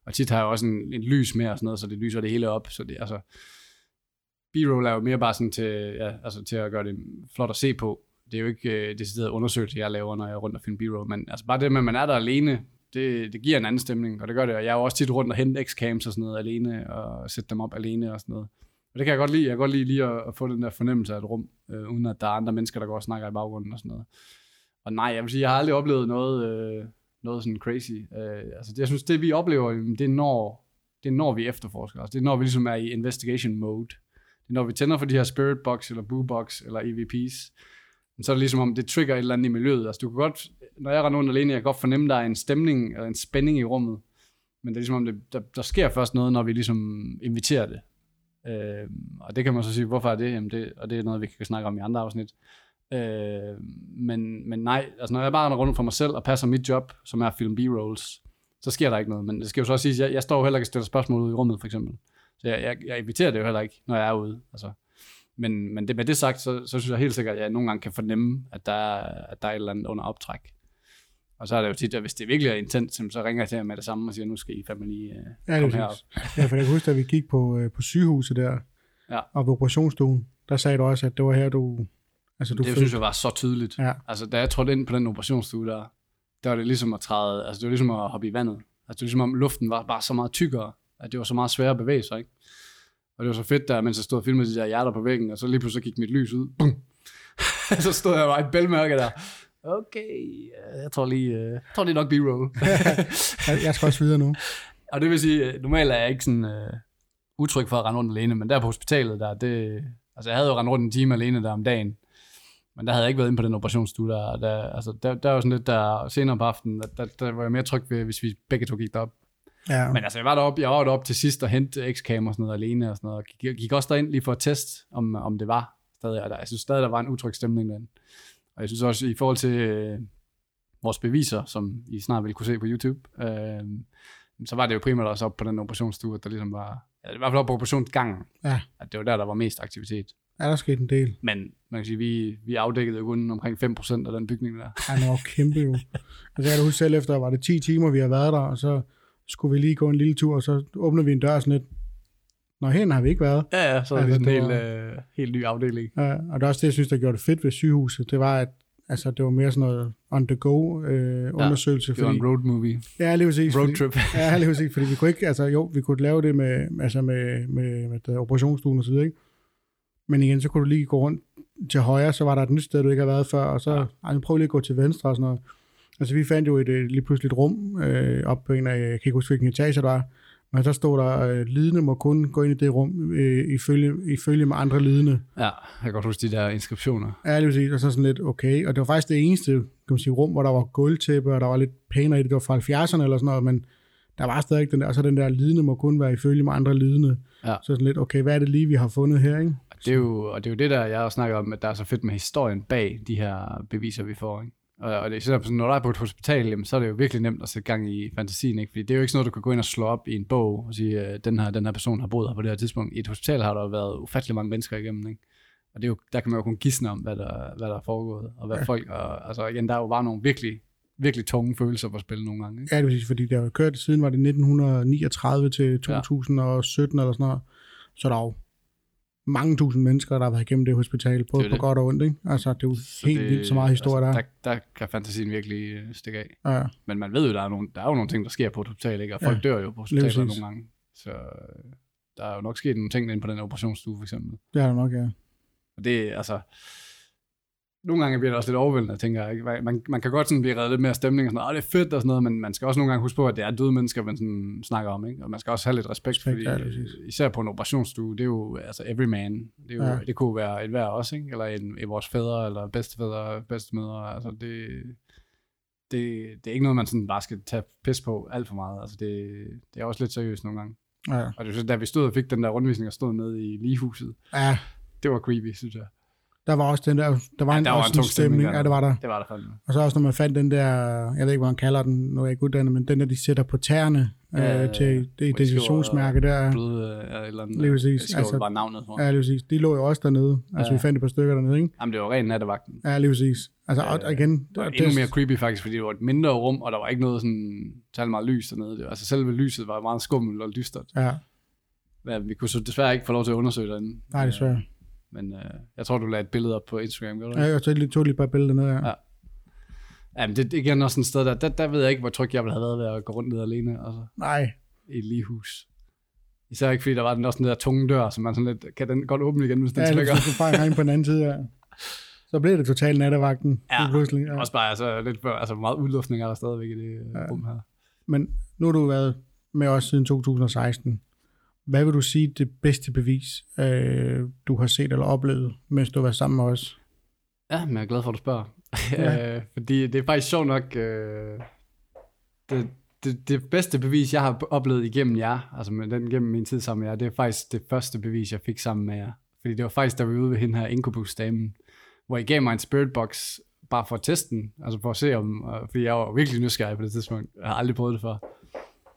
Og tit har jeg også en, en lys med og sådan noget, så det lyser det hele op, så det, altså, B-roll er jo mere bare sådan til, ja, altså til at gøre det flot at se på. Det er jo ikke øh, det undersøgelse, jeg laver, når jeg er rundt og finder B-roll, men altså bare det med, at man er der alene, det, det giver en anden stemning, og det gør det. Og jeg er jo også tit rundt og hente X-cams og sådan noget alene, og sætte dem op alene og sådan noget. Og det kan jeg godt lide. Jeg kan godt lide lige at, at få den der fornemmelse af et rum, øh, uden at der er andre mennesker, der går og snakker i baggrunden og sådan noget. Og nej, jeg vil sige, jeg har aldrig oplevet noget, øh, noget sådan crazy. Øh, altså, det, jeg synes, det vi oplever, det er når, det er når vi efterforsker. Altså, det er når vi ligesom er i investigation mode. Når vi tænder for de her spirit box, eller boo box, eller EVP's. Så er det ligesom om, det trigger et eller andet i miljøet. Altså, du kan godt, når jeg render rundt alene, jeg kan godt fornemme, der er en stemning, eller en spænding i rummet. Men det er ligesom om, det, der, der sker først noget, når vi ligesom inviterer det. Øh, og det kan man så sige, hvorfor er det? Jamen det? Og det er noget, vi kan snakke om i andre afsnit. Øh, men, men nej, altså når jeg bare render rundt for mig selv og passer mit job, som er at filme B-rolls, så sker der ikke noget. Men det skal jo så også sige, jeg, jeg står jo heller ikke og stiller spørgsmål ud i rummet, for eksempel. Så jeg, jeg, jeg inviterer det jo heller ikke, når jeg er ude. Altså. Men, men det, med det sagt, så, så synes jeg helt sikkert, at jeg nogle gange kan fornemme, at der, er, at der er et eller andet under optræk. Og så er det jo tit, at hvis det virkelig er intens, så ringer jeg til jer med det samme og siger, nu skal I fandme lige uh, Ja, komme er herop. Ja, for jeg kan huske, da vi gik på, øh, på sygehuset der, Ja. og på operationsstuen, der sagde du også, at det var her, du... Altså, du det synes jeg var så tydeligt. Ja. Altså, da jeg trådte ind på den operationsstue der, der var det ligesom at træde, altså det var ligesom at hoppe i vandet. Altså det var ligesom om luften var bare så meget tykkere, at det var så meget sværere at bevæge sig, ikke? Og det var så fedt der, mens jeg stod og filmede de der hjerter på væggen, og så lige pludselig gik mit lys ud. Bum. så stod jeg bare i et bælmærke der. Okay, jeg tror lige, øh, jeg tror lige nok B-roll. Jeg, skal også videre nu. Og det vil sige, øh, normalt er jeg ikke sådan uh, utryg for at rende rundt alene, men der på hospitalet, der, det, altså jeg havde jo rendt rundt en time alene der om dagen, men der havde jeg ikke været inde på den operationsstue der, der, altså der, der var sådan lidt der senere på aftenen, der, der, der var jeg mere tryg ved, hvis vi begge to gik derop. Ja. Men altså, jeg var deroppe, jeg var deroppe til sidst og hente X-cam og sådan noget alene og sådan noget, og gik, gik også derind lige for at teste, om, om det var stadig, og der, jeg synes stadig, der var en utryg stemning derinde. Og jeg synes også, i forhold til øh, vores beviser, som I snart vil kunne se på YouTube, øh, så var det jo primært også op på den operationsstue, at der ligesom var, ja, i hvert fald op på operationsgangen, Ja. at det var der, der var mest aktivitet. Er der sket en del? Men man kan sige, vi, vi afdækkede jo kun omkring 5% af den bygning der. Ej, den var kæmpe jo. Altså, jeg kan huske selv efter, var det 10 timer, vi har været der, og så skulle vi lige gå en lille tur, og så åbner vi en dør sådan lidt. Nå, herinde har vi ikke været. Ja, ja, så er det sådan en helt, øh, helt ny afdeling. Ja, og det er også det, jeg synes, der gjorde det fedt ved sygehuset. Det var, at altså, det var mere sådan noget on-the-go øh, undersøgelse. Det var fordi, en road movie. ja, lige præcis. Road fordi, trip. ja, lige præcis, fordi vi kunne ikke, altså jo, vi kunne lave det med, altså med, med, med det, operationsstuen og så videre, ikke? Men igen, så kunne du lige gå rundt til højre, så var der et nyt sted, du ikke har været før, og så, ja. ej, prøv lige at gå til venstre og sådan noget. Altså, vi fandt jo et, et lige pludselig et rum øh, op på en af, jeg kan ikke huske, hvilken etage det var, men der stod der, øh, lidende må kun gå ind i det rum øh, ifølge, ifølge med andre lidende. Ja, jeg kan godt huske de der inskriptioner. Ja, det vil sige, og så sådan lidt okay. Og det var faktisk det eneste kan man sige, rum, hvor der var gulvtæppe, og der var lidt pænere i det. Det var fra 70'erne eller sådan noget, men der var stadig den der, og så den der lidende må kun være ifølge med andre lidende. Ja. Så sådan lidt, okay, hvad er det lige, vi har fundet her, ikke? Og det er jo, og det er jo det, der jeg også snakker om, at der er så fedt med historien bag de her beviser, vi får. Ikke? Og, det er sådan, når der er på et hospital, jamen, så er det jo virkelig nemt at sætte gang i fantasien. Ikke? Fordi det er jo ikke sådan noget, du kan gå ind og slå op i en bog og sige, at den her, den her person har boet her på det her tidspunkt. I et hospital har der jo været ufattelig mange mennesker igennem. Ikke? Og det er jo, der kan man jo kun gisne om, hvad der, hvad der er foregået. Og hvad ja. folk, og, altså igen, der er jo bare nogle virkelig, virkelig tunge følelser på spil nogle gange. Ikke? Ja, det vil sige, fordi der har kørt siden, var det 1939 til 2017 ja. eller sådan noget. Så der er jo mange tusind mennesker, der har været igennem det hospital, både Det er på det. godt og ondt, ikke? Altså, det er jo Så helt det- vildt så meget historie altså, der. der. Der kan fantasien virkelig øh, stikke af. Ja, Men man ved jo, der er, nogle, der er jo nogle ting, der sker på et hospital, ikke? og folk Ja, dør jo på hospitaler nogle gange. Så øh, der er jo nok sket nogle ting inde på den operationsstue, for eksempel. det er der nok, ja. Og det er altså... Nogle gange bliver det også lidt overvældende, tænker jeg. Ikke? Man, man kan godt sådan blive reddet lidt mere stemning og sådan noget, "Åh, det er fedt og sådan noget, men man skal også nogle gange huske på, at det er døde mennesker, man sådan snakker om. Ikke? Og man skal også have lidt respekt, Respekt, fordi præcis. især på en operationsstue, det er jo altså every man. Det, er jo, Ja. det kunne være et hver også, ikke? eller en, en vores fædre, eller bedstefædre, bedstemødre. Altså det, det, det er ikke noget, man sådan bare skal tage pis på alt for meget. Altså det, det er også lidt seriøst nogle gange. Ja, Og det jo så, da vi stod og fik den der rundvisning og stod nede i ligehuset, ja det var creepy, synes jeg. Der var også den der, der var Ja, en, der var også en en stemning der. ja, det var der. Det var der fandme. Og så også når man fandt den der, jeg ved ikke, hvad man kalder den, nu er jeg ikke uddannet, men den der, de sætter på tæerne Ja, øh, til det identifikationsmærke der. Blod, øh, eller andet. Lige præcis. Jeg Altså- bare navnet på. Ja, lige præcis. De lå jo også dernede. Altså, Ja. vi fandt et par stykker dernede, ikke? Jamen, det var ren nattevagten. Ja, lige præcis. Altså, og igen, Det var endnu mere creepy faktisk, fordi det var et mindre rum, og der var ikke noget sådan særlig meget lys dernede. Det var, altså selve lyset var meget skummelt og dystert. Ja, Ja, vi kunne så desværre ikke få lov til at undersøge derinde. nej, det svært. Øh, Men øh, jeg tror, du lagde et billede op på Instagram, gør du Ja, jeg tog lige, tog lige par billeder ned, ja. Ja. Ja, men det, er igen også sådan et sted, der, der, der ved jeg ikke, hvor tryg jeg ville have været ved at gå rundt ned alene altså, Nej, i et ligehus. Især ikke, fordi der var den også den der tunge dør, som man sådan lidt, kan den godt åbne igen, hvis den ja, ja, det trykker. er bare på den anden side, ja. Så blev det totalt nattevagten. Ja, lige pludselig, ja. Også bare altså, lidt altså meget udluftning er der stadigvæk i det ja. rum her. Men nu har du været med os siden 2016. Hvad vil du sige det bedste bevis, øh, du har set eller oplevet, mens du har været sammen med os? Ja, men jeg er glad for, at du spørger. Ja. Ja. fordi det er faktisk sjovt nok, øh, det, det, det bedste bevis, jeg har oplevet igennem jer, altså med den gennem min tid sammen med jer, det er faktisk det første bevis, jeg fik sammen med jer. Fordi det var faktisk, da vi var ude ved hende her Incubus-damen, hvor I gav mig en spirit box, bare for at teste den, altså for at se om, øh, fordi jeg var virkelig nysgerrig på det tidspunkt. Jeg har aldrig prøvet det før.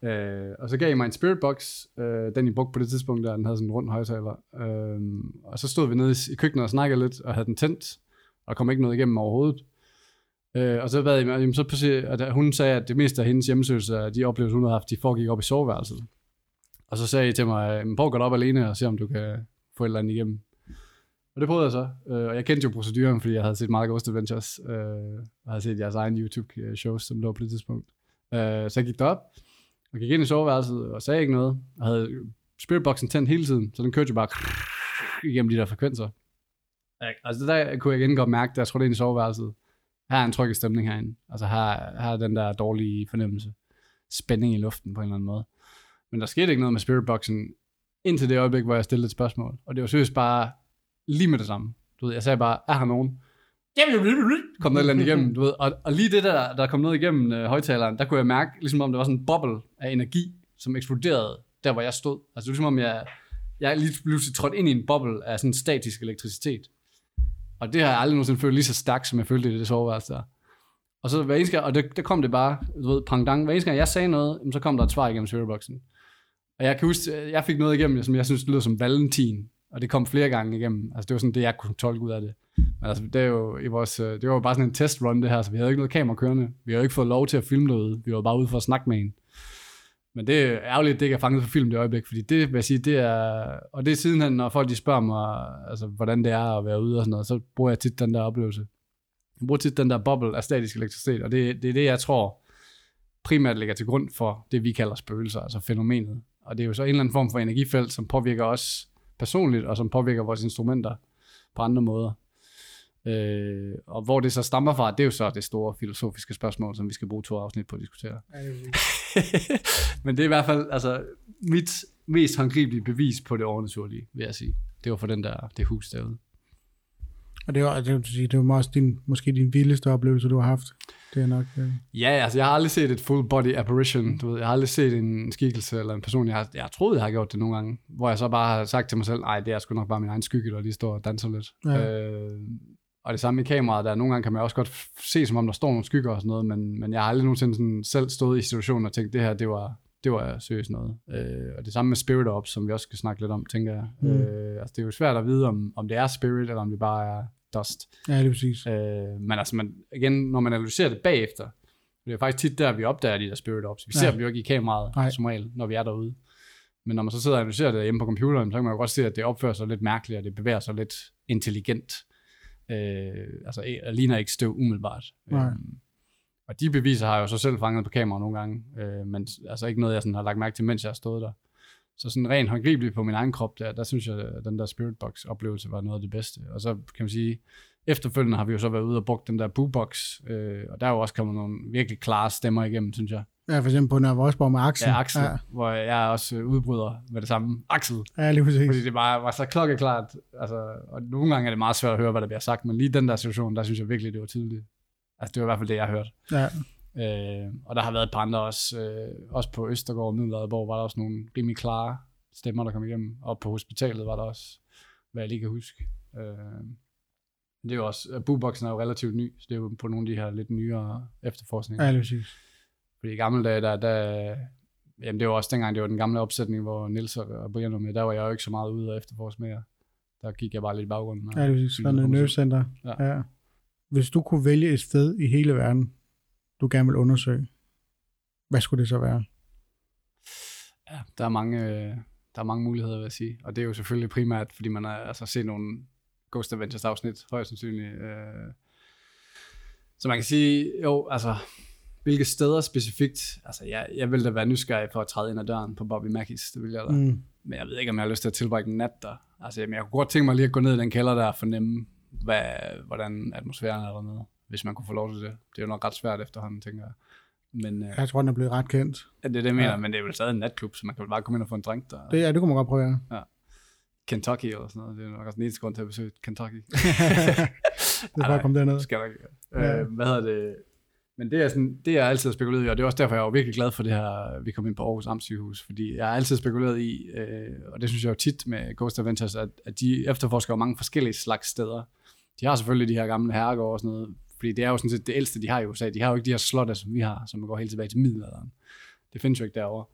Øh, og så gav I mig en spirit box, øh, den I brugte på det tidspunkt, der den havde sådan en rund højtaler. Øh, og så stod vi nede i, i køkkenet og snakkede lidt, og havde den tændt, og kom ikke noget igennem overhovedet. Øh, og så bad jeg, jamen, så pludselig, at hun sagde, at det meste af hendes hjemmesøgelser, de oplevelser, hun havde haft, de foregik op i soveværelset. Og så sagde I til mig, prøv at gå op alene og se, om du kan få et eller andet igennem. Og det prøvede jeg så. Øh, og jeg kendte jo proceduren, fordi jeg havde set meget Ghost Adventures, øh, og havde set jeres egen YouTube-shows, øh, som lå på det tidspunkt. Øh, så jeg gik derop, og gik ind i soveværelset og sagde ikke noget, og havde spiritboxen tændt hele tiden, så den kørte jo bare igennem de der frekvenser. Altså der kunne jeg igen godt mærke, da jeg trådte ind i soveværelset, her er en tryg stemning herinde. Altså her, her er den der dårlige fornemmelse. Spænding i luften på en eller anden måde. Men der skete ikke noget med spiritboxen, indtil det øjeblik, hvor jeg stillede et spørgsmål. Og det var seriøst bare lige med det samme. Du ved, jeg sagde bare, er her nogen? Kom noget eller andet igennem, du ved. Og, og lige det der, der kom noget igennem øh, højtaleren, der kunne jeg mærke, ligesom om der var sådan en boble af energi, som eksploderede der, hvor jeg stod. Altså ligesom om jeg, jeg lige pludselig trådt ind i en boble af sådan statisk elektricitet. Og det har jeg aldrig nogensinde følt lige så stærkt, som jeg følte det i det soveværelse der. Og så hver eneste gang, og det, det kom det bare, du ved, pangdang. Hver eneste gang jeg sagde noget, så kom der et svar igennem Spiritboxen. Og jeg kan huske, jeg fik noget igennem, som jeg synes lyder som Valentin. Og det kom flere gange igennem. Altså det var sådan det, jeg kunne tolke ud af det. Men altså, det, er jo i vores, øh, det var jo bare sådan en testrun det her, så vi havde ikke noget kamera kørende. Vi havde ikke fået lov til at filme noget. Vi var bare ude for at snakke med en. Men det er ærgerligt, at det ikke er fanget på film det øjeblik, fordi det vil jeg sige, det er, og det er sidenhen, når folk de spørger mig, altså, hvordan det er at være ude og sådan noget, så bruger jeg tit den der oplevelse. Jeg bruger tit den der boble af statisk elektricitet, og det, det er det, jeg tror primært ligger til grund for det, vi kalder spøgelser, altså fænomenet. Og det er jo så en eller anden form for energifelt, som påvirker os personligt, og som påvirker vores instrumenter på andre måder. Øh, og hvor det så stammer fra, det er jo så det store filosofiske spørgsmål, som vi skal bruge to afsnit på at diskutere. Men det er i hvert fald altså, mit mest håndgribelige bevis på det overnaturlige, vil jeg sige. Det var for den der, det hus derude. Og det var, det, det var også din, måske din vildeste oplevelse, du har haft. Det er nok... Ja. ja, altså jeg har aldrig set et full body apparition. Du ved, jeg har aldrig set en skikkelse eller en person, jeg har, jeg har troet, jeg har gjort det nogle gange, hvor jeg så bare har sagt til mig selv, nej, det er sgu nok bare min egen skygge, der lige står og danser lidt. Ja. Øh, og det samme i kameraet, der nogle gange kan man også godt se, som om der står nogle skygger og sådan noget, men, men jeg har aldrig nogensinde sådan selv stået i situationen og tænkt, det her, det var, det var seriøst noget. Øh, og det samme med Spirit Ops, som vi også skal snakke lidt om, tænker jeg. Mm. Øh, altså, det er jo svært at vide, om, om det er Spirit, eller om det bare er Dust. Ja, det er præcis. Øh, men altså, man, igen, når man analyserer det bagefter, det er faktisk tit der, vi opdager de der Spirit Ops. Vi ja. ser dem jo ikke i kameraet, Nej. som regel, når vi er derude. Men når man så sidder og analyserer det hjemme på computeren, så kan man jo godt se, at det opfører sig lidt mærkeligt, og det bevæger sig lidt intelligent. Øh, altså, det ligner ikke støv umiddelbart. Nej. Øhm, og de beviser har jeg jo så selv fanget på kamera nogle gange, øh, men altså ikke noget, jeg sådan har lagt mærke til, mens jeg har stået der. Så sådan rent håndgribeligt på min egen krop, der, der synes jeg, at den der Spirit Box oplevelse var noget af det bedste. Og så kan man sige, efterfølgende har vi jo så været ude og brugt den der Box, øh, og der er jo også kommet nogle virkelig klare stemmer igennem, synes jeg. Ja, for eksempel på Nørre med Axel. Ja, Axel, ja. hvor jeg også udbryder med det samme. Axel. Ja, lige præcis. Fordi det bare var så klokkeklart. Altså, og nogle gange er det meget svært at høre, hvad der bliver sagt, men lige den der situation, der synes jeg virkelig, det var tydeligt. Altså, det var i hvert fald det, jeg hørte. Ja. Øh, og der har været et par andre også, øh, også på Østergaard og Middelalderborg, var der også nogle rimelig klare stemmer, der kom igennem. Og på hospitalet var der også, hvad jeg lige kan huske. Øh, det er jo også, Buboksen er jo relativt ny, så det er jo på nogle af de her lidt nyere efterforskninger. Ja, det er præcis. Fordi i gamle dage, der, der, jamen det var også dengang, det var den gamle opsætning, hvor Nils og Brian var med, der var jeg jo ikke så meget ude og efterforske mere. Der gik jeg bare lidt i baggrunden. Ja, det er sådan et nervecenter. Ja. ja. Hvis du kunne vælge et sted i hele verden, du gerne vil undersøge, hvad skulle det så være? Ja, der er mange, der er mange muligheder, vil jeg sige. Og det er jo selvfølgelig primært, fordi man har altså, set nogle Ghost Adventures afsnit, højst sandsynligt. Øh. Så man kan sige, jo, altså, hvilke steder specifikt, altså jeg, jeg vil da være nysgerrig for at træde ind ad døren på Bobby Mackies, det vil jeg da. Mm. Men jeg ved ikke, om jeg har lyst til at tilbrække en nat der. Altså, jamen, jeg kunne godt tænke mig lige at gå ned i den kælder der og fornemme, hvad, hvordan atmosfæren er dernede, hvis man kunne få lov til det. Det er jo nok ret svært efterhånden, tænker jeg. Men, øh, jeg tror, den er blevet ret kendt. Ja, det er det, jeg mener, ja. men det er jo stadig en natklub, så man kan vel bare komme ind og få en drink der. Det, ja, det kunne man godt prøve, ja. ja. Kentucky eller sådan noget. Det er nok også den eneste grund til at besøge Kentucky. det er bare at komme derned. Skal nok. Ja. Øh, hvad hedder det? Men det er, sådan, det er altid spekuleret i, og det er også derfor, jeg er virkelig glad for det her, vi kom ind på Aarhus Amtssygehus, fordi jeg har altid spekuleret i, øh, og det synes jeg jo tit med Ghost Adventures, at, at de efterforsker jo mange forskellige slags steder. De har selvfølgelig de her gamle herregårde og sådan noget, fordi det er jo sådan set det ældste, de har i USA. De har jo ikke de her slotte, som vi har, som går helt tilbage til middelalderen. Det findes jo ikke derovre.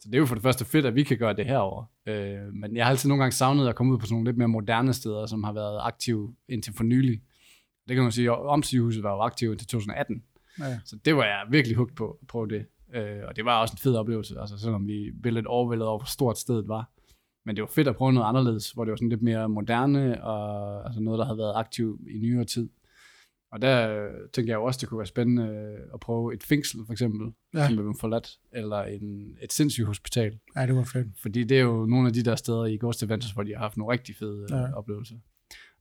Så det er jo for det første fedt, at vi kan gøre det herover. Øh, men jeg har altid nogle gange savnet at komme ud på sådan nogle lidt mere moderne steder, som har været aktive indtil for nylig. Det kan man sige, Omsygehuset var jo aktiv indtil 2018. Ja. Så det var jeg virkelig hugt på at prøve det. Øh, og det var også en fed oplevelse, altså selvom vi blev lidt overvældet over, hvor stort stedet var. Men det var fedt at prøve noget anderledes, hvor det var sådan lidt mere moderne, og altså noget, der havde været aktiv i nyere tid. Og der øh, tænker jeg jo også, det kunne være spændende øh, at prøve et fængsel, for eksempel, Ja. som er blevet forladt, eller en, et sindssygt hospital. Ja, det var fedt. Fordi det er jo nogle af de der steder i Ghost Adventures, hvor de har haft nogle rigtig fede Ja. ja. oplevelser.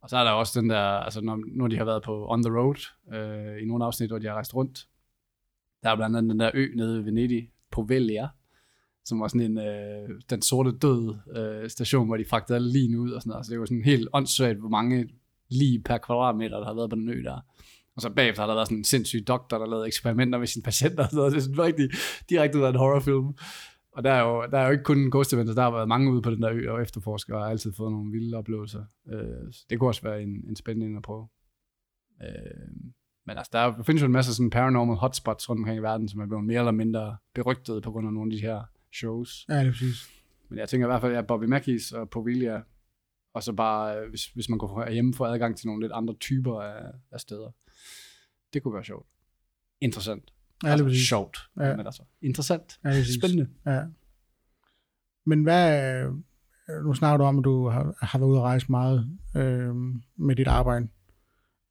Og så er der også den der, altså når, når de har været på On the Road, øh, i nogle afsnit, hvor de har rejst rundt, der er blandt andet den der ø nede ved Venedig, Poveglia, som var sådan en, øh, den sorte død øh, station, hvor de fragtede alle lige ud og sådan noget. Altså det var sådan helt åndssvagt, hvor mange lige per kvadratmeter, der har været på den ø der. Og så bagefter har der været sådan en sindssyg doktor, der lavede eksperimenter med sine patienter. noget. Det er sådan rigtig direkte ud af en horrorfilm. Og der er, jo, der er jo ikke kun Ghost Adventures, der har været mange ude på den der ø og efterforskere, og har altid fået nogle vilde oplevelser. Øh, så det kunne også være en, en spændende en at prøve. Øh, men altså, der, er, findes jo en masse sådan paranormal hotspots rundt omkring i verden, som er blevet mere eller mindre berygtet på grund af nogle af de her shows. Ja, det er præcis. Men jeg tænker i hvert fald, at Bobby Mackies og Poveglia, og så bare, øh, hvis, hvis man går hjemme få adgang til nogle lidt andre typer af, af steder. Det kunne være sjovt. Interessant. Ja, det er altså, præcis. sjovt. Ja. Men altså, interessant. Ja, det er. Spændende. Ja. Men hvad, øh, nu snakker du om, at du har, har været ude at rejse meget øh, med dit arbejde.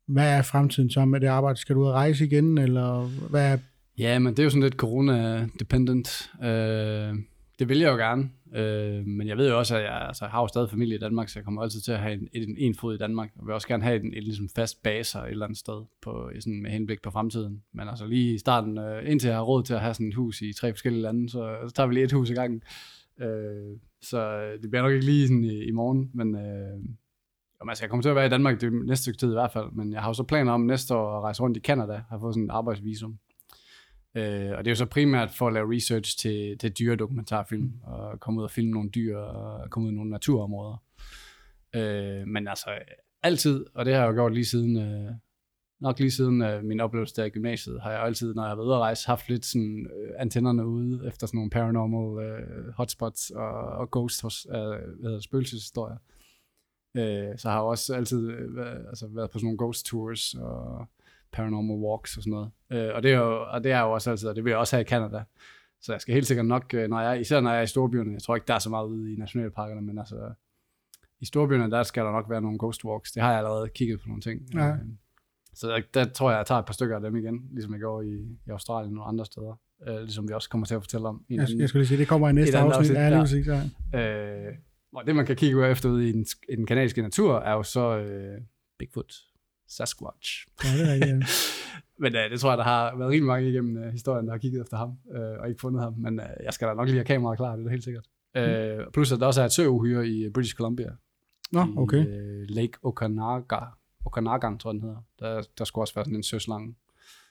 Hvad er fremtiden så med det arbejde? Skal du ud at rejse igen, eller hvad er... Ja, men det er jo sådan lidt corona-dependent. Øh, det vil jeg jo gerne. Øh, men jeg ved jo også, at jeg, altså, har jo stadig familie i Danmark, så jeg kommer altid til at have en, en, en fod i Danmark. Og vil også gerne have en, en ligesom fast base et eller andet sted på, sådan med henblik på fremtiden. Men altså lige i starten, øh, indtil jeg har råd til at have sådan et hus i tre forskellige lande, så, så tager vi lige et hus i gangen. Øh, så øh, det bliver nok ikke lige sådan i, i morgen, men øh, jo, altså, jeg kommer til at være i Danmark det næste stykke tid i hvert fald, men jeg har jo så planer om næste år at rejse rundt i Canada, har fået sådan et arbejdsvisum. Øh, og det er jo så primært for at lave research til, til dyredokumentarfilm, og komme ud og filme nogle dyr, og komme ud i nogle naturområder. Øh, men altså, altid, og det har jeg jo gjort lige siden, øh, nok lige siden øh, min oplevelse der i gymnasiet, har jeg altid, når jeg har været ude at rejse, haft lidt sådan øh, antennerne ude, efter sådan nogle paranormal øh, hotspots og, og ghost hos, øh, hvad hedder spøgelseshistorier. Øh, så har jeg også altid øh, altså, været på sådan nogle ghost tours og paranormal walks og sådan noget. Øh, og, det er jo, og det er jo også altid, og det vil jeg også have i Canada. Så jeg skal helt sikkert nok, øh, når jeg, især når jeg er i storbyerne, jeg tror ikke, der er så meget ude i nationalparkerne, men altså i storbyerne, der skal der nok være nogle ghost walks. Det har jeg allerede kigget på nogle ting. Ja. Øh, så der, der tror jeg, jeg tager et par stykker af dem igen, ligesom jeg gjorde i, i Australien og andre steder. Øh, ligesom vi også kommer til at fortælle om. i Jeg, anden- jeg skulle lige sige, det kommer i næste afsnit. afsnit, Ja, lige ja. præcis. Ja. Øh, og det, man kan kigge efter ude i den, i den kanadiske natur, er jo så øh, Bigfoot, Sasquatch. ja, det er rigtigt. Men øh, det tror jeg, der har været rimelig mange igennem øh, historien, der har kigget efter ham, øh, og ikke fundet ham. Men øh, jeg skal da nok lige have kameraet klar, det er helt sikkert. Øh, plus at der også er et søuhyre i British Columbia. Nå, okay. I øh, Lake Okanaga. Okanagan, tror jeg, den hedder. Der, der skulle også være sådan en søslange.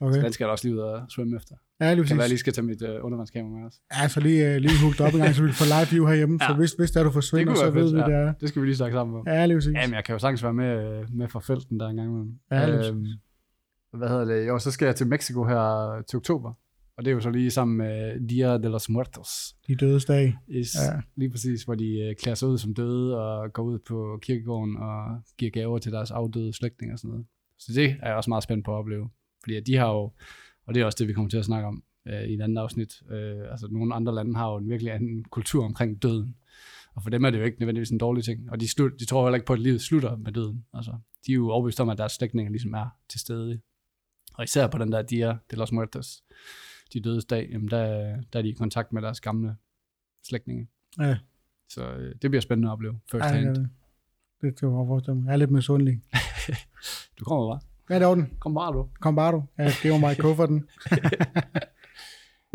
Okay. Så den skal jeg også lige ud og svømme efter. Ja, lige Så jeg præcis. lige skal tage mit øh, undervandskamera med os. Ja, så lige, uh, lige hooked op en gang, så vi kan få live view herhjemme. Så Ja. hvis, hvis der du forsvinder, så være ved fedt, vi, ja. det er. Det skal vi lige snakke sammen om. Ja, lige præcis. Jamen, jeg kan jo sagtens være med, øh, med fra felten der en gang imellem. Ja, lige Øhm, hvad hedder det? Jo, så skal jeg til Mexico her til oktober. Og det er jo så lige sammen med Dia de los Muertos. De dødes dag. Is, ja. Lige præcis, hvor de øh, klæder sig ud som døde og går ud på kirkegården og giver gaver til deres afdøde slægtninge og sådan noget. Så det er jeg også meget spændt på at opleve. Fordi de har jo, og det er også det, vi kommer til at snakke om øh, i et andet afsnit, øh, altså nogle andre lande har jo en virkelig anden kultur omkring døden. Og for dem er det jo ikke nødvendigvis en dårlig ting. Og de, slut, de tror heller ikke på, at livet slutter med døden. Altså, de er jo overbevist om, at deres slægtninge ligesom er til stede. Og især på den der Dia de los Muertos, de dødes dag, jamen der, der er de i kontakt med deres gamle slægtninge. Ja, Så øh, det bliver spændende at opleve first ja det, hand. det. det kan jeg forestille mig. Jeg er lidt misundelig. Du kommer bare. Ja, det er orden. Kom bare, du. Kom bare du. Jeg giver mig kufferten.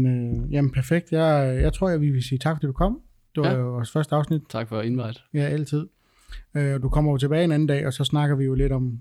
Øh, jamen, perfekt. Jeg, jeg tror, jeg vi vil sige tak, fordi du kom. Det var Ja. ja. vores første afsnit. Tak for invite. Ja, altid. Øh, du kommer jo tilbage en anden dag, og så snakker vi jo lidt om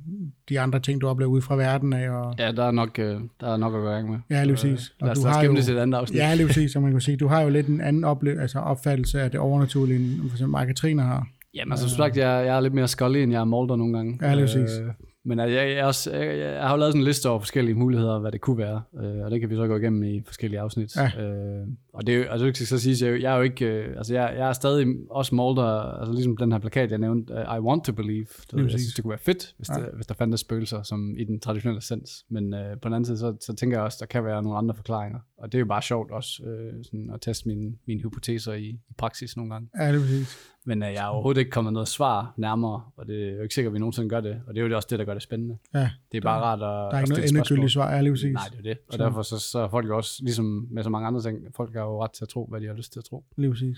de andre ting, du oplever ude fra verden af. Og, Ja, der er nok, øh, der er nok at gøre med. Ja, lige øh, præcis. Og Lad os, du lad os har jo- det til et andet afsnit. ja, lige præcis, som man kan sige. Du har jo lidt en anden ople- altså opfattelse af det overnaturlige, end for eksempel mig og Katrine har. Jamen, altså, som sagt, jeg, jeg er lidt mere skoldig, end jeg er molder nogle gange. Ja, lige præcis. Øh, men jeg, jeg, jeg, også, jeg, jeg, har jo lavet sådan en liste over forskellige muligheder, hvad det kunne være, øh, og det kan vi så gå igennem i forskellige afsnit. Ja. Øh, og det er jo, altså det skal så sige, jeg, jeg er jo ikke, øh, altså jeg, jeg er stadig også molder, altså ligesom den her plakat, jeg nævnte, uh, I want to believe. Det, jeg synes, det kunne være fedt, hvis, ja. det, hvis der fandtes spøgelser, som i den traditionelle sens. Men øh, på den anden side, så, så tænker jeg også, der kan være nogle andre forklaringer. og det er jo bare sjovt også, øh, sådan at teste mine, mine hypoteser i, i praksis nogle gange. Ja, det er præcis. Men øh, jeg er overhovedet ikke kommet noget svar nærmere, og det er jo ikke sikkert, at vi nogensinde gør det, og det er jo også det, der gør det spændende. Ja, Det er bare rart at der er ikke noget endegyldigt svar, ja, lige. Nej, det er det. Og Så- derfor så, så er folk jo også, ligesom med så mange andre ting, folk har jo ret til at tro, hvad de har lyst til at tro. Lige præcis.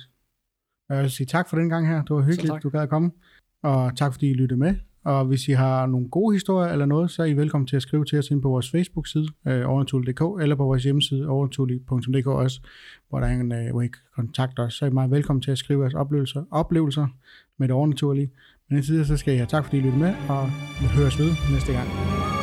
Jeg vil sige tak for den gang her. Det var hyggeligt, du gad at komme. Og tak fordi I lyttede med. Og hvis I har nogle gode historier eller noget, så er I velkommen til at skrive til os ind på vores Facebook-side, øh, overnaturlig.dk, eller på vores hjemmeside, overnaturlig.dk også, hvor, der er en, øh, hvor I kan kontakte os. Så er I meget velkommen til at skrive jeres oplevelser, oplevelser med det overnaturlige. Men indtil videre, så skal I have tak, fordi I lyttede med, og vi høres ved næste gang.